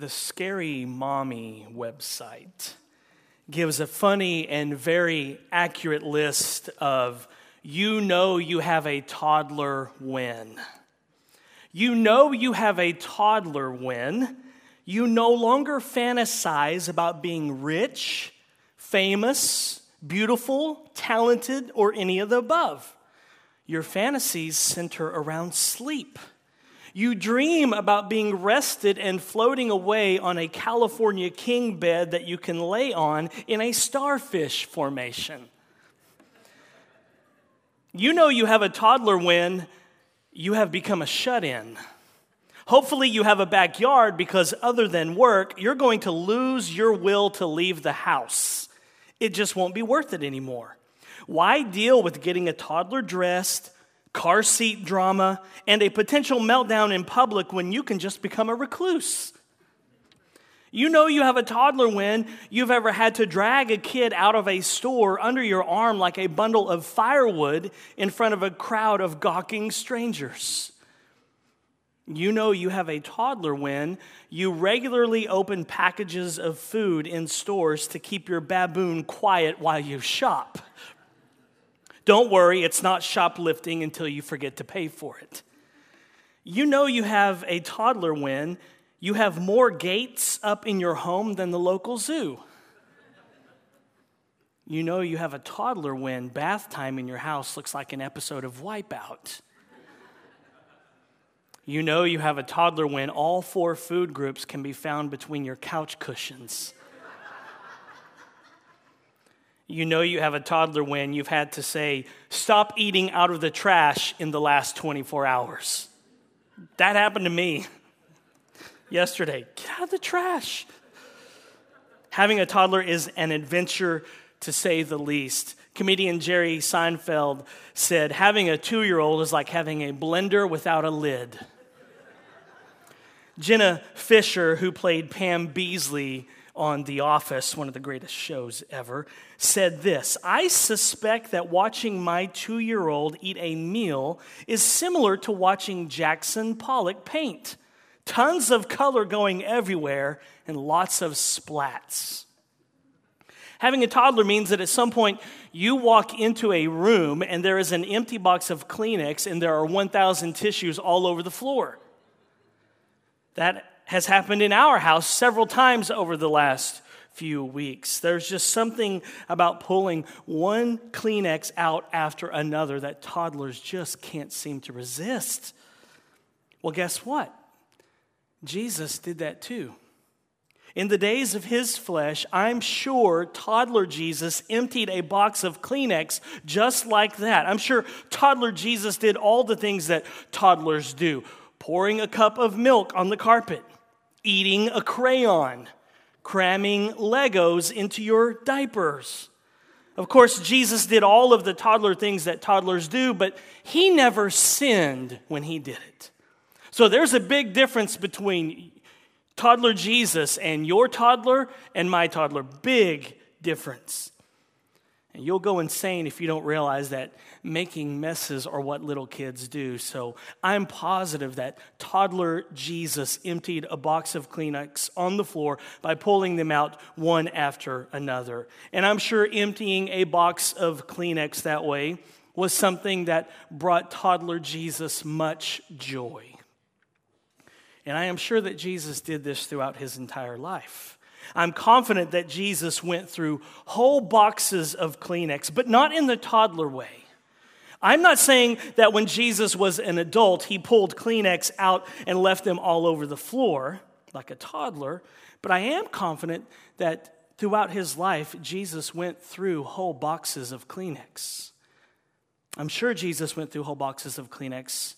the Scary Mommy website gives a funny and very accurate list of you know you have a toddler when. You know you have a toddler when you no longer fantasize about being rich, famous, beautiful, talented, or any of the above. Your fantasies center around sleep. You dream about being rested and floating away on a California king bed that you can lay on in a starfish formation. You know you have a toddler when you have become a shut in. Hopefully, you have a backyard because, other than work, you're going to lose your will to leave the house. It just won't be worth it anymore. Why deal with getting a toddler dressed, car seat drama, and a potential meltdown in public when you can just become a recluse. You know you have a toddler when you've ever had to drag a kid out of a store under your arm like a bundle of firewood in front of a crowd of gawking strangers. You know you have a toddler when you regularly open packages of food in stores to keep your baboon quiet while you shop. Don't worry, it's not shoplifting until you forget to pay for it. You know you have a toddler when you have more gates up in your home than the local zoo. You know you have a toddler when bath time in your house looks like an episode of Wipeout. You know you have a toddler when all four food groups can be found between your couch cushions. You know you have a toddler when you've had to say, stop eating out of the trash in the last 24 hours. That happened to me yesterday. Get out of the trash. Having a toddler is an adventure to say the least. Comedian Jerry Seinfeld said, Having a two year old is like having a blender without a lid. Jenna Fischer, who played Pam Beesly on The Office, one of the greatest shows ever, said this I suspect that watching my two year old eat a meal is similar to watching Jackson Pollock paint. Tons of color going everywhere and lots of splats. Having a toddler means that at some point you walk into a room and there is an empty box of Kleenex and there are 1,000 tissues all over the floor. That has happened in our house several times over the last few weeks. There's just something about pulling one Kleenex out after another that toddlers just can't seem to resist. Well, guess what? Jesus did that too. In the days of his flesh, I'm sure toddler Jesus emptied a box of Kleenex just like that. I'm sure toddler Jesus did all the things that toddlers do pouring a cup of milk on the carpet, eating a crayon, cramming Legos into your diapers. Of course, Jesus did all of the toddler things that toddlers do, but he never sinned when he did it. So there's a big difference between toddler Jesus and your toddler and my toddler. Big difference. And you'll go insane if you don't realize that making messes are what little kids do. So I'm positive that toddler Jesus emptied a box of Kleenex on the floor by pulling them out one after another. And I'm sure emptying a box of Kleenex that way was something that brought toddler Jesus much joy. And I am sure that Jesus did this throughout his entire life. I'm confident that Jesus went through whole boxes of Kleenex, but not in the toddler way. I'm not saying that when Jesus was an adult, he pulled Kleenex out and left them all over the floor like a toddler, but I am confident that throughout his life, Jesus went through whole boxes of Kleenex. I'm sure Jesus went through whole boxes of Kleenex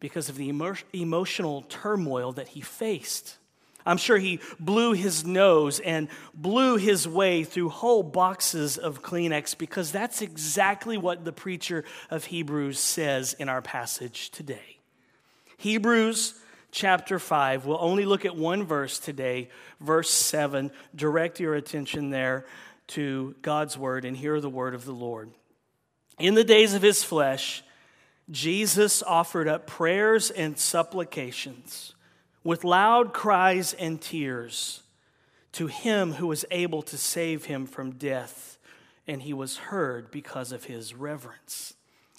because of the emo- emotional turmoil that he faced. I'm sure he blew his nose and blew his way through whole boxes of Kleenex because that's exactly what the preacher of Hebrews says in our passage today. Hebrews chapter 5, we'll only look at one verse today, verse 7. Direct your attention there to God's word and hear the word of the Lord. In the days of his flesh, Jesus offered up prayers and supplications with loud cries and tears to him who was able to save him from death, and he was heard because of his reverence.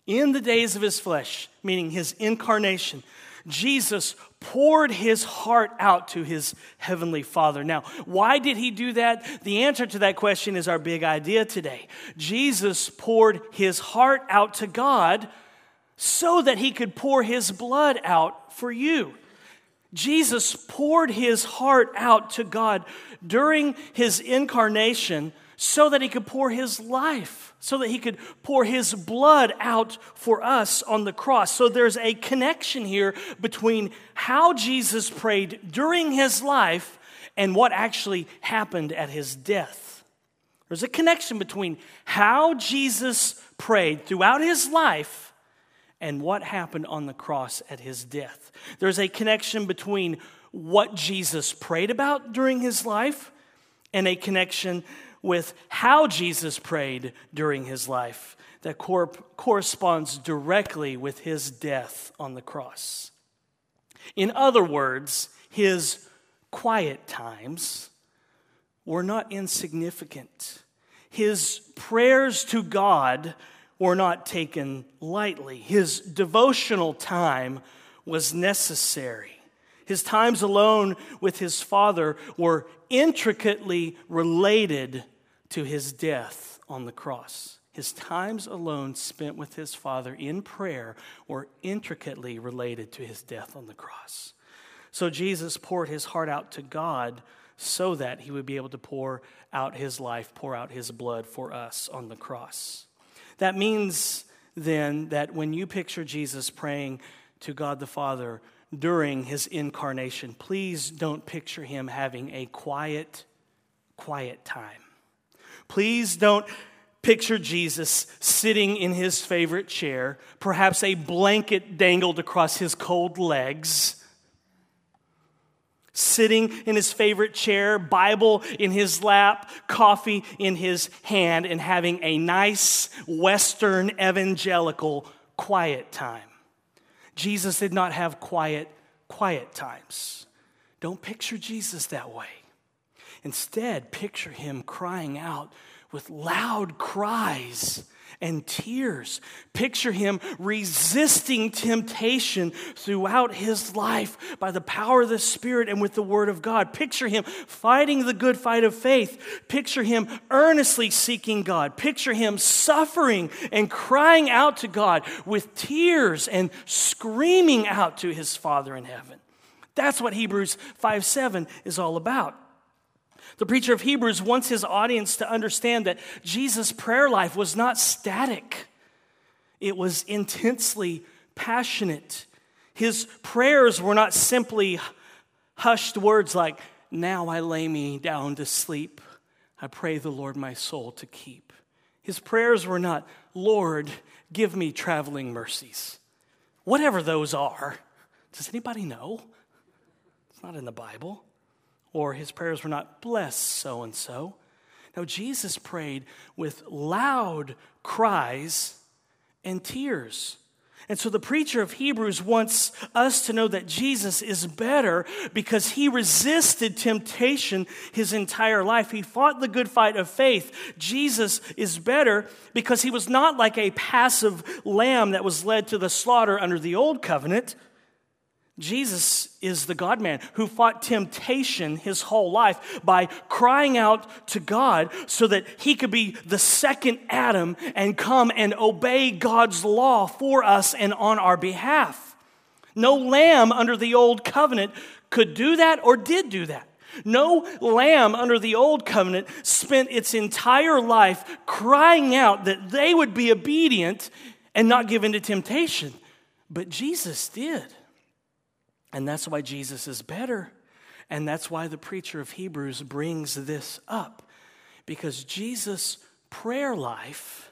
In the days of his flesh, meaning his incarnation, Jesus poured his heart out to his heavenly Father. Now, why did he do that? The answer to that question is our big idea today. Jesus poured his heart out to God so that he could pour his blood out for you. Jesus poured his heart out to God during his incarnation so that he could pour his life, so that he could pour his blood out for us on the cross. So there's a connection here between how Jesus prayed during his life and what actually happened at his death. There's a connection between how Jesus prayed throughout his life and what happened on the cross at his death. There's a connection between what Jesus prayed about during his life and a connection with how Jesus prayed during his life that cor- corresponds directly with his death on the cross. In other words, his quiet times were not insignificant. His prayers to God were not taken lightly. His devotional time was necessary. His times alone with his Father were intricately related to his death on the cross. His times alone spent with his Father in prayer were intricately related to his death on the cross. So Jesus poured his heart out to God so that he would be able to pour out his life, pour out his blood for us on the cross. That means then that when you picture Jesus praying to God the Father during his incarnation, please don't picture him having a quiet, quiet time. Please don't picture Jesus sitting in his favorite chair, perhaps a blanket dangled across his cold legs sitting in his favorite chair, Bible in his lap, coffee in his hand, and having a nice Western evangelical quiet time. Jesus did not have quiet, quiet times. Don't picture Jesus that way. Instead, picture him crying out with loud cries and tears. Picture him resisting temptation throughout his life by the power of the Spirit and with the Word of God. Picture him fighting the good fight of faith. Picture him earnestly seeking God. Picture him suffering and crying out to God with tears and screaming out to his Father in heaven. That's what Hebrews 5 7 is all about. The preacher of Hebrews wants his audience to understand that Jesus' prayer life was not static, it was intensely passionate. His prayers were not simply hushed words like, Now I lay me down to sleep. I pray the Lord my soul to keep. His prayers were not, Lord, give me traveling mercies. Whatever those are. Does anybody know? It's not in the Bible or his prayers were not, bless so and so. No, Jesus prayed with loud cries and tears. And so the preacher of Hebrews wants us to know that Jesus is better because he resisted temptation his entire life. He fought the good fight of faith. Jesus is better because he was not like a passive lamb that was led to the slaughter under the old covenant. Jesus is the God man who fought temptation his whole life by crying out to God so that he could be the second Adam and come and obey God's law for us and on our behalf. No lamb under the old covenant could do that or did do that. No lamb under the old covenant spent its entire life crying out that they would be obedient and not give in to temptation. But Jesus did. And that's why Jesus is better. And that's why the preacher of Hebrews brings this up. Because Jesus' prayer life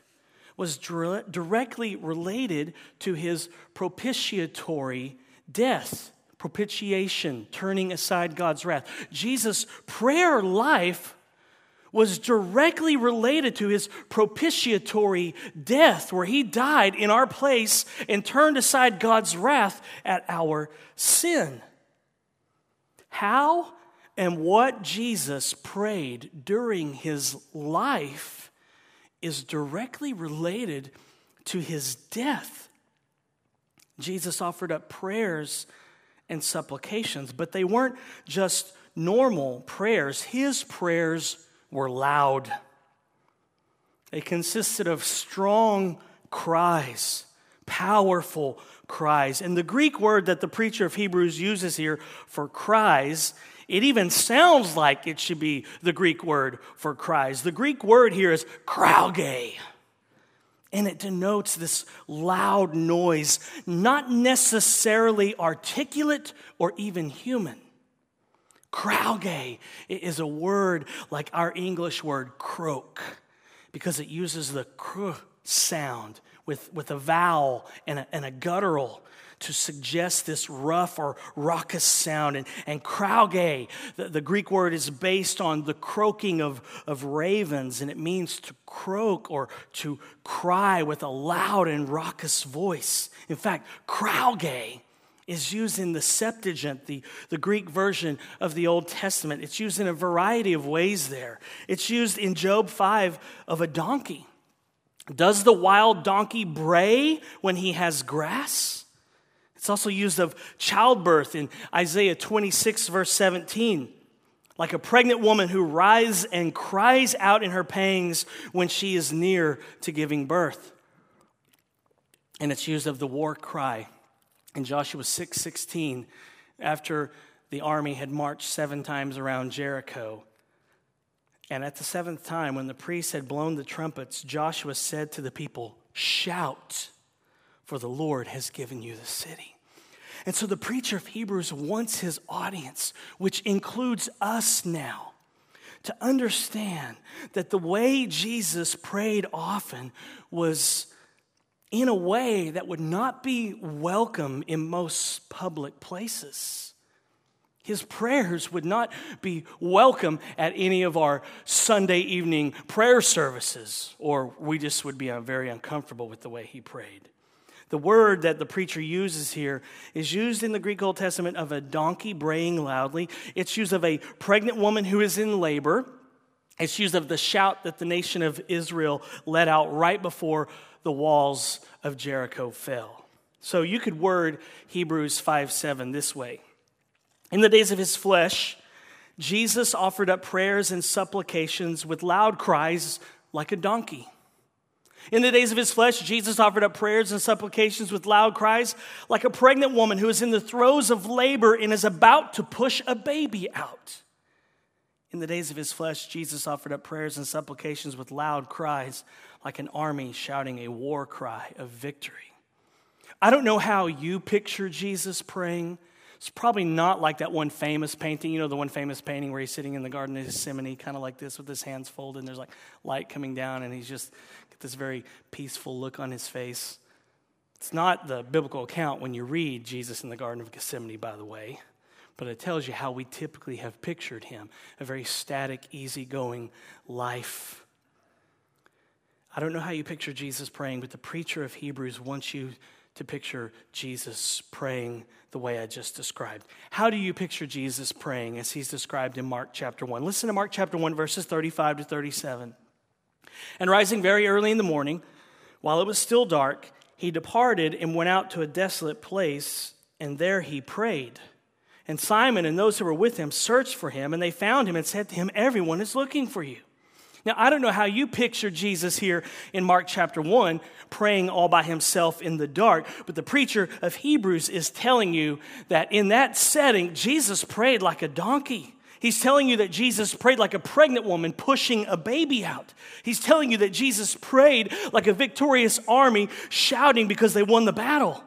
was directly related to his propitiatory death, propitiation, turning aside God's wrath. Jesus' prayer life was directly related to his propitiatory death, where he died in our place and turned aside God's wrath at our sin. How and what Jesus prayed during his life is directly related to his death. Jesus offered up prayers and supplications, but they weren't just normal prayers. His prayers were loud, they consisted of strong cries, powerful cries. And the Greek word that the preacher of Hebrews uses here for cries, it even sounds like it should be the Greek word for cries. The Greek word here is krauge. And it denotes this loud noise, not necessarily articulate or even human. Krauge is a word like our English word croak because it uses the kr sound with, with a vowel and a, and a guttural to suggest this rough or raucous sound. And, and krauge, the, the, Greek word, is based on the croaking of, of ravens, and it means to croak or to cry with a loud and raucous voice. In fact, krauge is used in the Septuagint, the, the Greek version of the Old Testament. It's used in a variety of ways there. It's used in Job 5 of a donkey. Does the wild donkey bray when he has grass? It's also used of childbirth in Isaiah 26, verse 17. Like a pregnant woman who rises and cries out in her pangs when she is near to giving birth. And it's used of the war cry in Joshua 6 16, after the army had marched seven times around Jericho. And at the seventh time, when the priests had blown the trumpets, Joshua said to the people, Shout, for the Lord has given you the city. And so the preacher of Hebrews wants his audience, which includes us now, to understand that the way Jesus prayed often was in a way that would not be welcome in most public places. His prayers would not be welcome at any of our Sunday evening prayer services, or we just would be very uncomfortable with the way he prayed. The word that the preacher uses here is used in the Greek Old Testament of a donkey braying loudly. It's used of a pregnant woman who is in labor. It's used of the shout that the nation of Israel let out right before the walls of Jericho fell. So you could word Hebrews 5 7 this way In the days of his flesh, Jesus offered up prayers and supplications with loud cries like a donkey. In the days of his flesh, Jesus offered up prayers and supplications with loud cries like a pregnant woman who is in the throes of labor and is about to push a baby out. In the days of his flesh, Jesus offered up prayers and supplications with loud cries like an army shouting a war cry of victory. I don't know how you picture Jesus praying. It's probably not like that one famous painting, you know, the one famous painting where he's sitting in the Garden of Gethsemane, kind of like this with his hands folded, and there's like light coming down, and he's just got this very peaceful look on his face. It's not the biblical account when you read Jesus in the Garden of Gethsemane, by the way, but it tells you how we typically have pictured him a very static, easygoing life I don't know how you picture Jesus praying, but the preacher of Hebrews wants you to picture Jesus praying the way I just described. How do you picture Jesus praying as he's described in Mark chapter 1? Listen to Mark chapter 1, verses 35 to 37. And rising very early in the morning, while it was still dark, he departed and went out to a desolate place, and there he prayed. And Simon and those who were with him searched for him, and they found him and said to him, Everyone is looking for you. Now, I don't know how you picture Jesus here in Mark chapter 1 praying all by himself in the dark, but the preacher of Hebrews is telling you that in that setting, Jesus prayed like a donkey. He's telling you that Jesus prayed like a pregnant woman pushing a baby out. He's telling you that Jesus prayed like a victorious army shouting because they won the battle.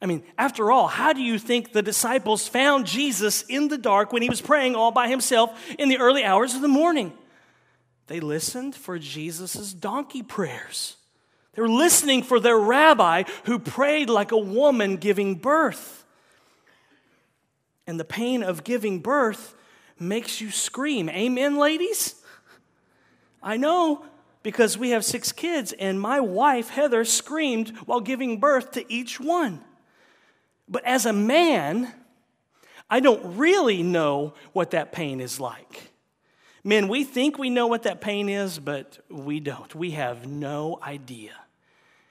I mean, after all, how do you think the disciples found Jesus in the dark when he was praying all by himself in the early hours of the morning? They listened for Jesus' donkey prayers. They were listening for their rabbi who prayed like a woman giving birth. And the pain of giving birth makes you scream. Amen, ladies? I know because we have six kids, and my wife, Heather, screamed while giving birth to each one. But as a man, I don't really know what that pain is like. Men, we think we know what that pain is, but we don't. We have no idea.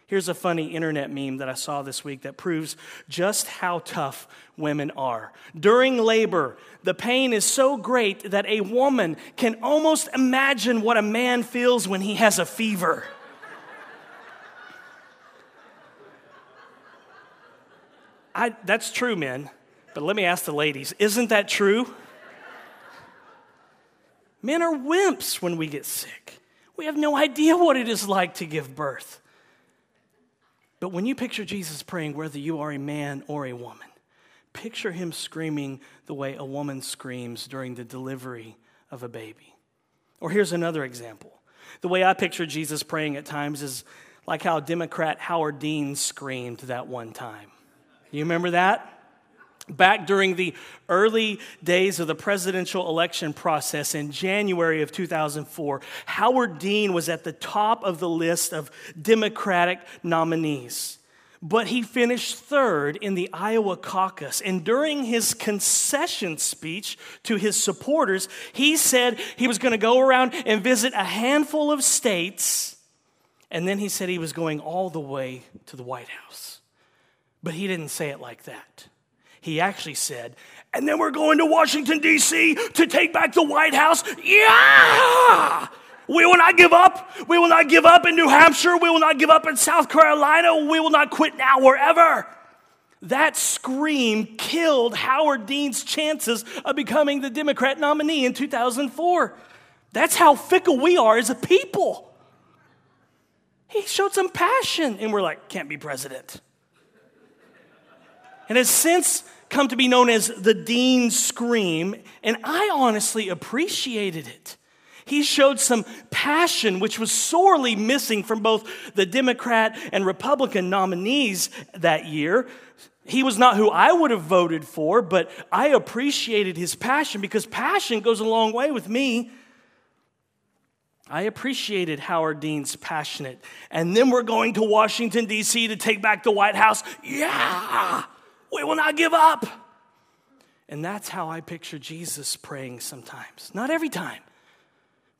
Here's a funny internet meme that I saw this week that proves just how tough women are. During labor, the pain is so great that a woman can almost imagine what a man feels when he has a fever. I, that's true, men. But let me ask the ladies isn't that true? Men are wimps when we get sick. We have no idea what it is like to give birth. But when you picture Jesus praying, whether you are a man or a woman, picture him screaming the way a woman screams during the delivery of a baby. Or here's another example. The way I picture Jesus praying at times is like how Democrat Howard Dean screamed that one time. You remember that? Back during the early days of the presidential election process in January of 2004, Howard Dean was at the top of the list of Democratic nominees. But he finished third in the Iowa caucus. And during his concession speech to his supporters, he said he was going to go around and visit a handful of states. And then he said he was going all the way to the White House. But he didn't say it like that. He actually said, and then we're going to Washington, D.C. to take back the White House. Yeah! We will not give up. We will not give up in New Hampshire. We will not give up in South Carolina. We will not quit now wherever. That scream killed Howard Dean's chances of becoming the Democrat nominee in 2004. That's how fickle we are as a people. He showed some passion, and we're like, can't be president. And has since come to be known as the Dean Scream, and I honestly appreciated it. He showed some passion, which was sorely missing from both the Democrat and Republican nominees that year. He was not who I would have voted for, but I appreciated his passion because passion goes a long way with me. I appreciated Howard Dean's passionate. And then we're going to Washington, D.C. to take back the White House. Yeah! We will not give up. And that's how I picture Jesus praying sometimes. Not every time,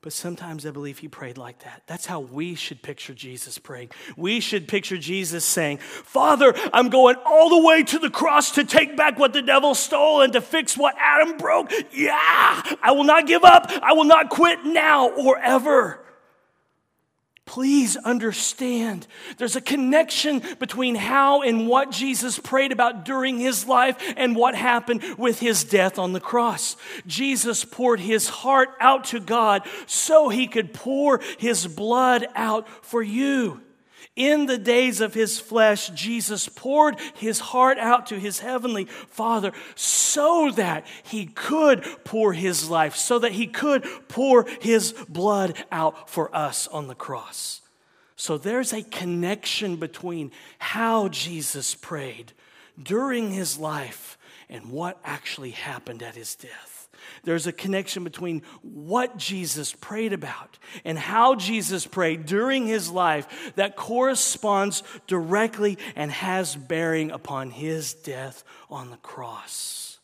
but sometimes I believe he prayed like that. That's how we should picture Jesus praying. We should picture Jesus saying, Father, I'm going all the way to the cross to take back what the devil stole and to fix what Adam broke. Yeah, I will not give up. I will not quit now or ever. Please understand there's a connection between how and what Jesus prayed about during his life and what happened with his death on the cross. Jesus poured his heart out to God so he could pour his blood out for you. In the days of his flesh, Jesus poured his heart out to his heavenly Father so that he could pour his life, so that he could pour his blood out for us on the cross. So there's a connection between how Jesus prayed during his life and what actually happened at his death. There's a connection between what Jesus prayed about and how Jesus prayed during his life that corresponds directly and has bearing upon his death on the cross.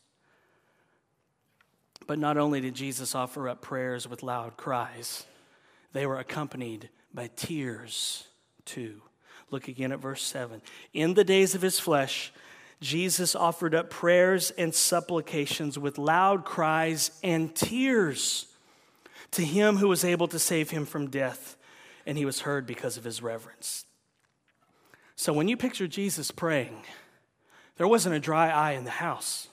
But not only did Jesus offer up prayers with loud cries, they were accompanied by tears too. Look again at verse 7. In the days of his flesh, Jesus offered up prayers and supplications with loud cries and tears to him who was able to save him from death, and he was heard because of his reverence. So when you picture Jesus praying, there wasn't a dry eye in the house.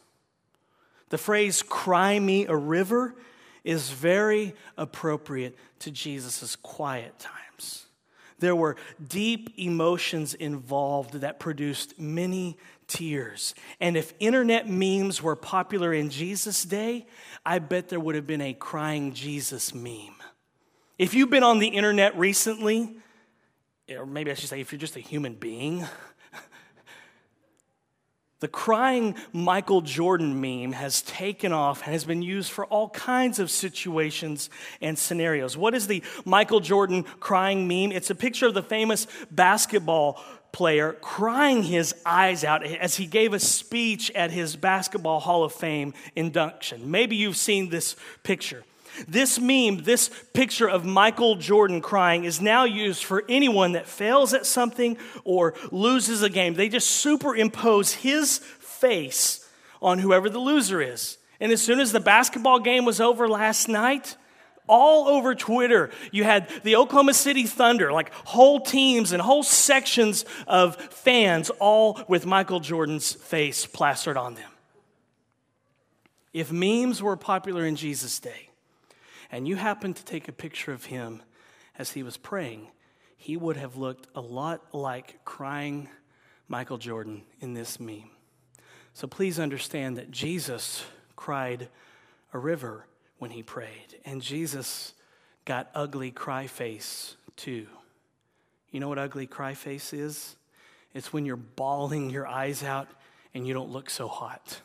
The phrase, cry me a river, is very appropriate to Jesus' quiet times. There were deep emotions involved that produced many tears. And if internet memes were popular in Jesus' day, I bet there would have been a crying Jesus meme. If you've been on the internet recently, or maybe I should say, if you're just a human being, the crying Michael Jordan meme has taken off and has been used for all kinds of situations and scenarios. What is the Michael Jordan crying meme? It's a picture of the famous basketball player crying his eyes out as he gave a speech at his Basketball Hall of Fame induction. Maybe you've seen this picture. This meme, this picture of Michael Jordan crying, is now used for anyone that fails at something or loses a game. They just superimpose his face on whoever the loser is. And as soon as the basketball game was over last night, all over Twitter, you had the Oklahoma City Thunder, like whole teams and whole sections of fans, all with Michael Jordan's face plastered on them. If memes were popular in Jesus' day, and you happened to take a picture of him as he was praying, he would have looked a lot like crying Michael Jordan in this meme. So please understand that Jesus cried a river when he prayed, and Jesus got ugly cry face too. You know what ugly cry face is? It's when you're bawling your eyes out and you don't look so hot.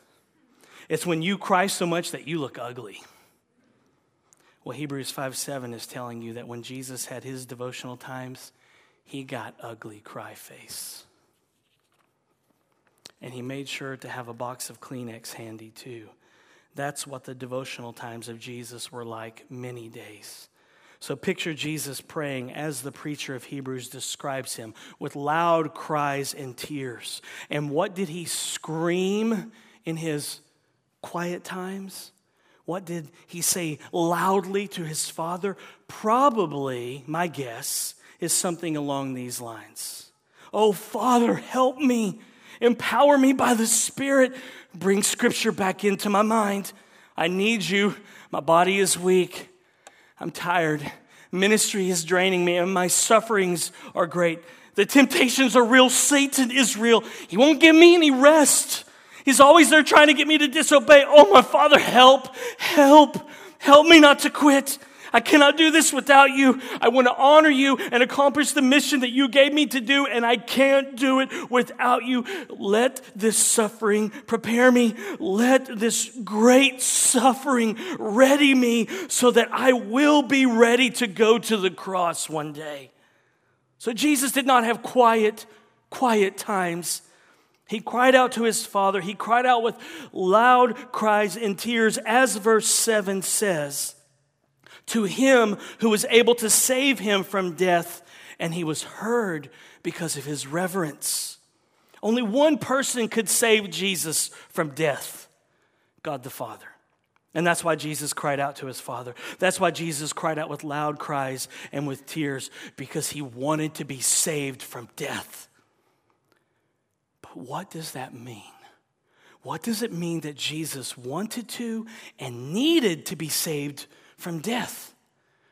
It's when you cry so much that you look ugly. Well, Hebrews 5 7 is telling you that when Jesus had his devotional times, he got ugly cry face. And he made sure to have a box of Kleenex handy too. That's what the devotional times of Jesus were like many days. So picture Jesus praying as the preacher of Hebrews describes him with loud cries and tears. And what did he scream in his quiet times? What did he say loudly to his father? Probably, my guess, is something along these lines Oh, Father, help me. Empower me by the Spirit. Bring scripture back into my mind. I need you. My body is weak. I'm tired. Ministry is draining me, and my sufferings are great. The temptations are real. Satan is real. He won't give me any rest. He's always there trying to get me to disobey. Oh, my Father, help, help, help me not to quit. I cannot do this without you. I want to honor you and accomplish the mission that you gave me to do, and I can't do it without you. Let this suffering prepare me. Let this great suffering ready me so that I will be ready to go to the cross one day. So Jesus did not have quiet, quiet times. He cried out to his father. He cried out with loud cries and tears, as verse 7 says, to him who was able to save him from death, and he was heard because of his reverence. Only one person could save Jesus from death God the Father. And that's why Jesus cried out to his Father. That's why Jesus cried out with loud cries and with tears, because he wanted to be saved from death. What does that mean? What does it mean that Jesus wanted to and needed to be saved from death?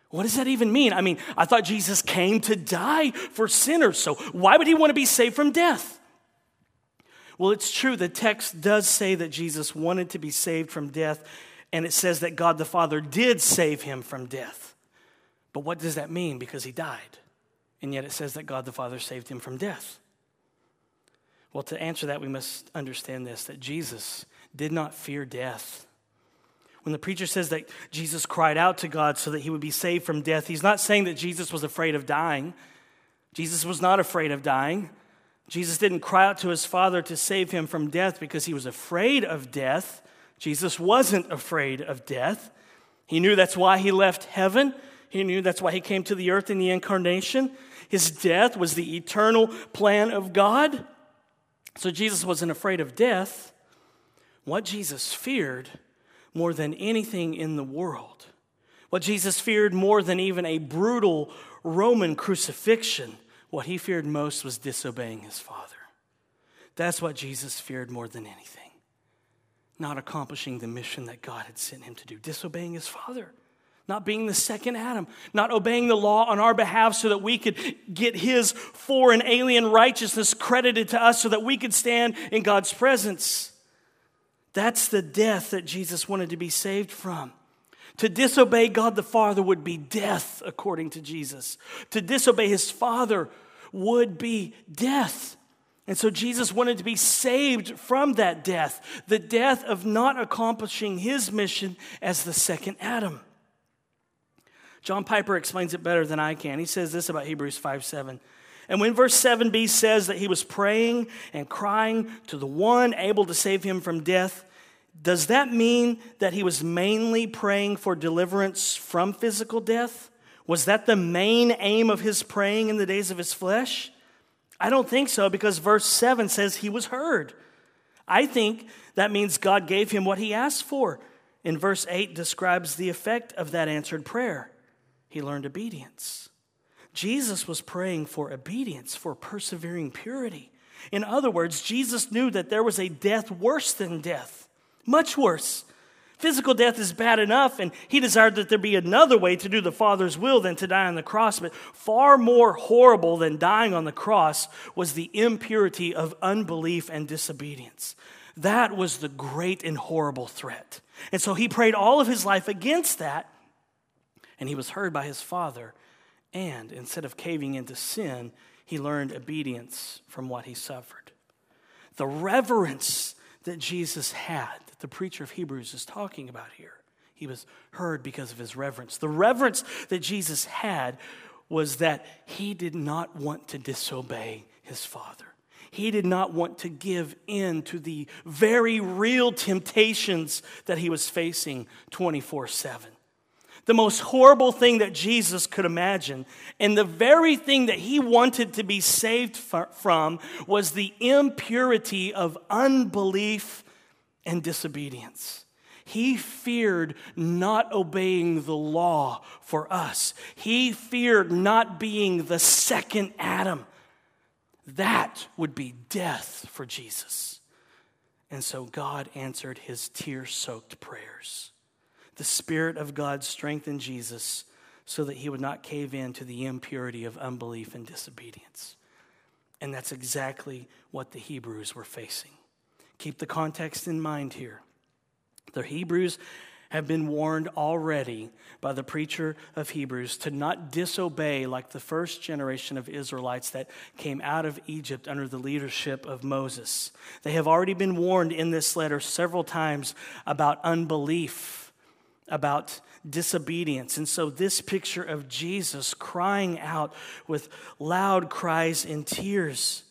What does that even mean? I mean, I thought Jesus came to die for sinners, so why would he want to be saved from death? Well, it's true, the text does say that Jesus wanted to be saved from death, and it says that God the Father did save him from death. But what does that mean? Because he died. And yet it says that God the Father saved him from death. Well, to answer that, we must understand this that Jesus did not fear death. When the preacher says that Jesus cried out to God so that he would be saved from death, he's not saying that Jesus was afraid of dying. Jesus was not afraid of dying. Jesus didn't cry out to his Father to save him from death because he was afraid of death. Jesus wasn't afraid of death. He knew that's why he left heaven. He knew that's why he came to the earth in the incarnation. His death was the eternal plan of God. So Jesus wasn't afraid of death. What Jesus feared more than anything in the world, what Jesus feared more than even a brutal Roman crucifixion, what he feared most was disobeying his Father. That's what Jesus feared more than anything. Not accomplishing the mission that God had sent him to do, disobeying his Father not being the second Adam, not obeying the law on our behalf so that we could get his foreign alien righteousness credited to us so that we could stand in God's presence. That's the death that Jesus wanted to be saved from. To disobey God the Father would be death, according to Jesus. To disobey his Father would be death. And so Jesus wanted to be saved from that death, the death of not accomplishing his mission as the second Adam. John Piper explains it better than I can. He says this about Hebrews 5 7. And when verse 7b says that he was praying and crying to the one able to save him from death, does that mean that he was mainly praying for deliverance from physical death? Was that the main aim of his praying in the days of his flesh? I don't think so because verse 7 says he was heard. I think that means God gave him what he asked for. In verse 8 describes the effect of that answered prayer. He learned obedience. Jesus was praying for obedience, for persevering purity. In other words, Jesus knew that there was a death worse than death, much worse. Physical death is bad enough, and he desired that there be another way to do the Father's will than to die on the cross. But far more horrible than dying on the cross was the impurity of unbelief and disobedience. That was the great and horrible threat. And so he prayed all of his life against that, and he was heard by his Father. And instead of caving into sin, he learned obedience from what he suffered. The reverence that Jesus had, that the preacher of Hebrews is talking about here, he was heard because of his reverence. The reverence that Jesus had was that he did not want to disobey his Father. He did not want to give in to the very real temptations that he was facing 24 7 the most horrible thing that Jesus could imagine. And the very thing that he wanted to be saved from was the impurity of unbelief and disobedience. He feared not obeying the law for us. He feared not being the second Adam. That would be death for Jesus. And so God answered his tear soaked prayers the Spirit of God strengthened Jesus so that he would not cave in to the impurity of unbelief and disobedience. And that's exactly what the Hebrews were facing. Keep the context in mind here. The Hebrews have been warned already by the preacher of Hebrews to not disobey like the first generation of Israelites that came out of Egypt under the leadership of Moses. They have already been warned in this letter several times about unbelief about disobedience. And so, this picture of Jesus crying out with loud cries and tears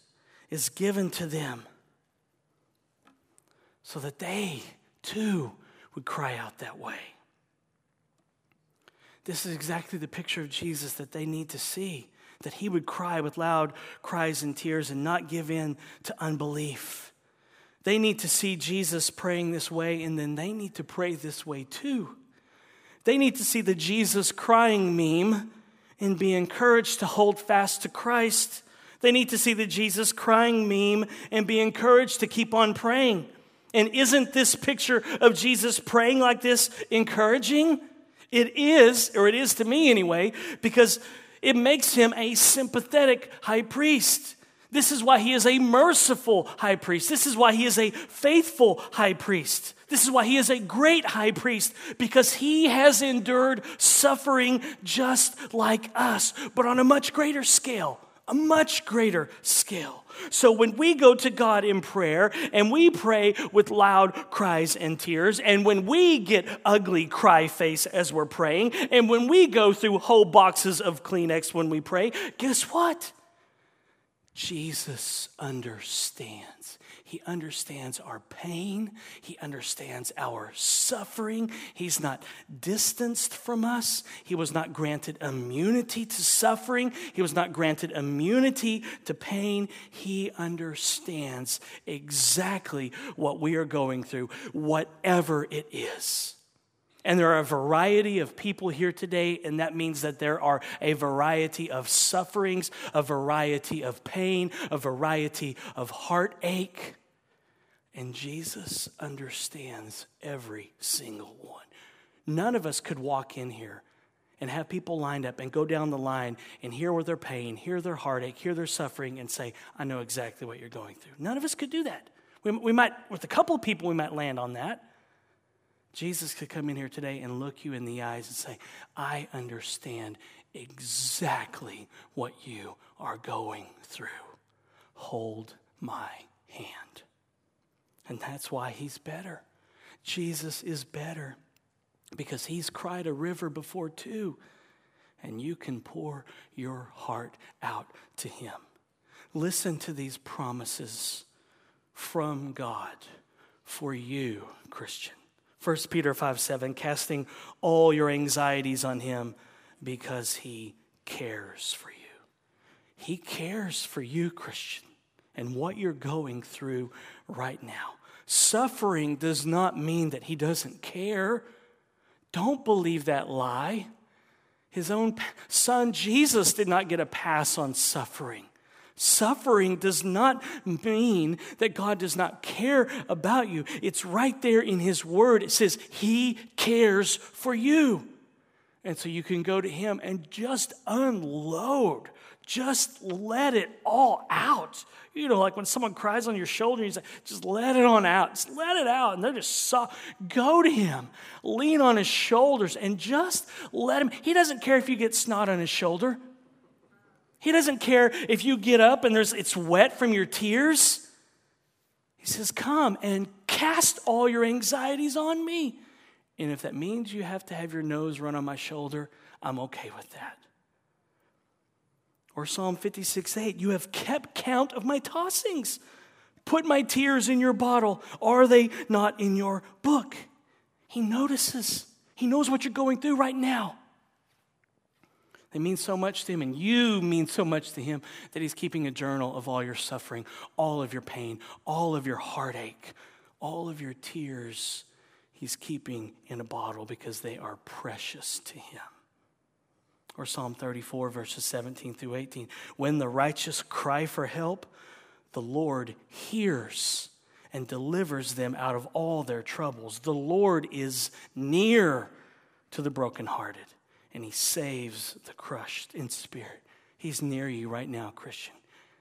is given to them so that they too would cry out that way. This is exactly the picture of Jesus that they need to see that he would cry with loud cries and tears and not give in to unbelief. They need to see Jesus praying this way, and then they need to pray this way too. They need to see the Jesus crying meme and be encouraged to hold fast to Christ. They need to see the Jesus crying meme and be encouraged to keep on praying. And isn't this picture of Jesus praying like this encouraging? It is, or it is to me anyway, because it makes him a sympathetic high priest. This is why he is a merciful high priest. This is why he is a faithful high priest. This is why he is a great high priest, because he has endured suffering just like us, but on a much greater scale. A much greater scale. So when we go to God in prayer and we pray with loud cries and tears, and when we get ugly cry face as we're praying, and when we go through whole boxes of Kleenex when we pray, guess what? Jesus understands. He understands our pain. He understands our suffering. He's not distanced from us. He was not granted immunity to suffering. He was not granted immunity to pain. He understands exactly what we are going through, whatever it is. And there are a variety of people here today, and that means that there are a variety of sufferings, a variety of pain, a variety of heartache. And Jesus understands every single one. None of us could walk in here and have people lined up and go down the line and hear where their pain, hear their heartache, hear their suffering, and say, I know exactly what you're going through. None of us could do that. We, we might, with a couple of people, we might land on that. Jesus could come in here today and look you in the eyes and say, I understand exactly what you are going through. Hold my hand. And that's why he's better. Jesus is better because he's cried a river before too. and you can pour your heart out to Him. Listen to these promises from God for you, Christian. 1 Peter 5 7, casting all your anxieties on Him because He cares for you. He cares for you, Christian, and what you're going through right now. Suffering does not mean that He doesn't care. Don't believe that lie. His own son Jesus did not get a pass on suffering. Suffering does not mean that God does not care about you. It's right there in His Word. It says He cares for you. And so you can go to Him and just unload, just let it all out. You know, like when someone cries on your shoulder, you say, just let it on out. Just let it out. And they're just soft. Go to him, lean on his shoulders, and just let him. He doesn't care if you get snot on his shoulder. He doesn't care if you get up and there's, it's wet from your tears. He says, Come and cast all your anxieties on me. And if that means you have to have your nose run on my shoulder, I'm okay with that. Or Psalm 56 8, you have kept count of my tossings. Put my tears in your bottle. Are they not in your book? He notices. He knows what you're going through right now. They mean so much to him, and you mean so much to him that he's keeping a journal of all your suffering, all of your pain, all of your heartache, all of your tears. He's keeping in a bottle because they are precious to him. Or Psalm 34, verses 17 through 18. When the righteous cry for help, the Lord hears and delivers them out of all their troubles. The Lord is near to the brokenhearted, and he saves the crushed in spirit. He's near you right now, Christian.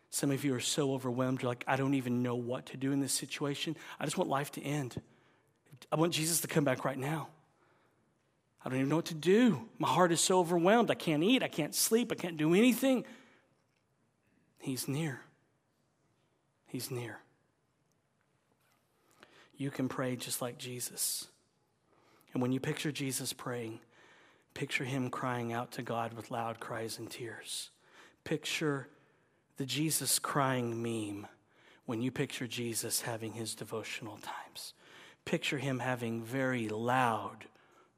Some of you are so overwhelmed, you're like, I don't even know what to do in this situation. I just want life to end. I want Jesus to come back right now. I don't even know what to do. My heart is so overwhelmed. I can't eat. I can't sleep. I can't do anything. He's near. He's near. You can pray just like Jesus. And when you picture Jesus praying, picture him crying out to God with loud cries and tears. Picture the Jesus crying meme when you picture Jesus having his devotional times. Picture him having very loud,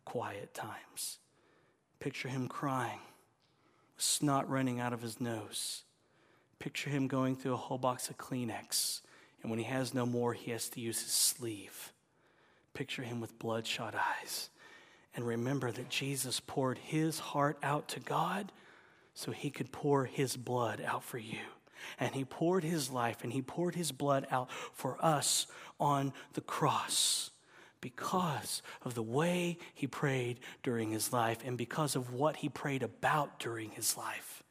quiet times. Picture him crying, snot running out of his nose. Picture him going through a whole box of Kleenex, and when he has no more, he has to use his sleeve. Picture him with bloodshot eyes. And remember that Jesus poured his heart out to God so he could pour his blood out for you. And he poured his life and he poured his blood out for us on the cross because of the way he prayed during his life and because of what he prayed about during his life.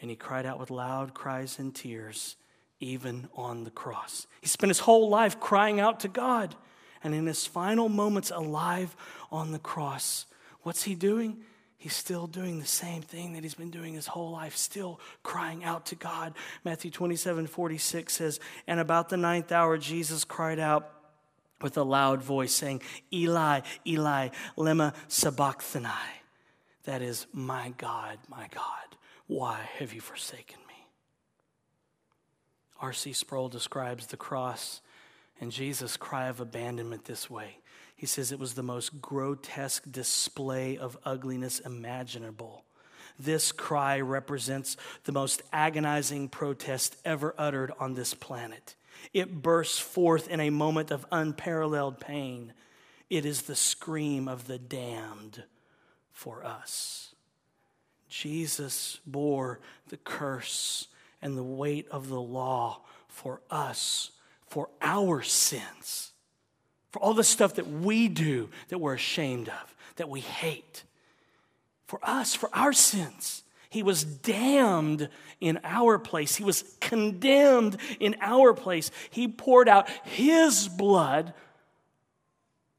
And he cried out with loud cries and tears, even on the cross. He spent his whole life crying out to God. And in his final moments alive on the cross, what's he doing? He's still doing the same thing that he's been doing his whole life, still crying out to God. Matthew 27 46 says, And about the ninth hour, Jesus cried out, with a loud voice saying, Eli, Eli, lema sabachthani. That is, my God, my God, why have you forsaken me? R.C. Sproul describes the cross and Jesus' cry of abandonment this way. He says it was the most grotesque display of ugliness imaginable. This cry represents the most agonizing protest ever uttered on this planet. It bursts forth in a moment of unparalleled pain. It is the scream of the damned for us. Jesus bore the curse and the weight of the law for us, for our sins, for all the stuff that we do that we're ashamed of, that we hate. For us, for our sins. He was damned in our place. He was condemned in our place. He poured out His blood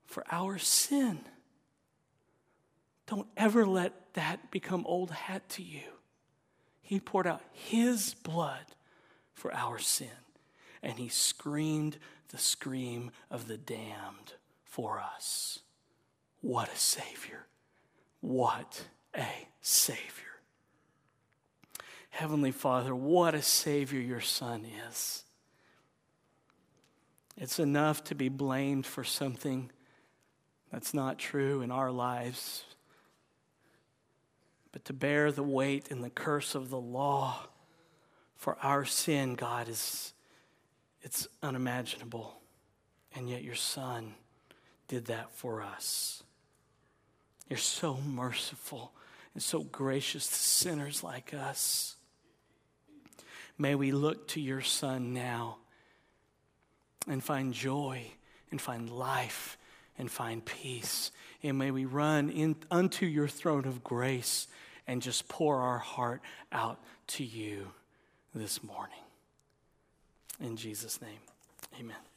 for our sin. Don't ever let that become old hat to you. He poured out His blood for our sin, and He screamed the scream of the damned for us. What a Savior! What a Savior. Heavenly Father, what a Savior your Son is. It's enough to be blamed for something that's not true in our lives, but to bear the weight and the curse of the law for our sin, God, is it's unimaginable. And yet your Son did that for us. You're so merciful and so gracious to sinners like us. May we look to your Son now and find joy and find life and find peace. And may we run in, unto your throne of grace and just pour our heart out to you this morning. In Jesus' name, amen.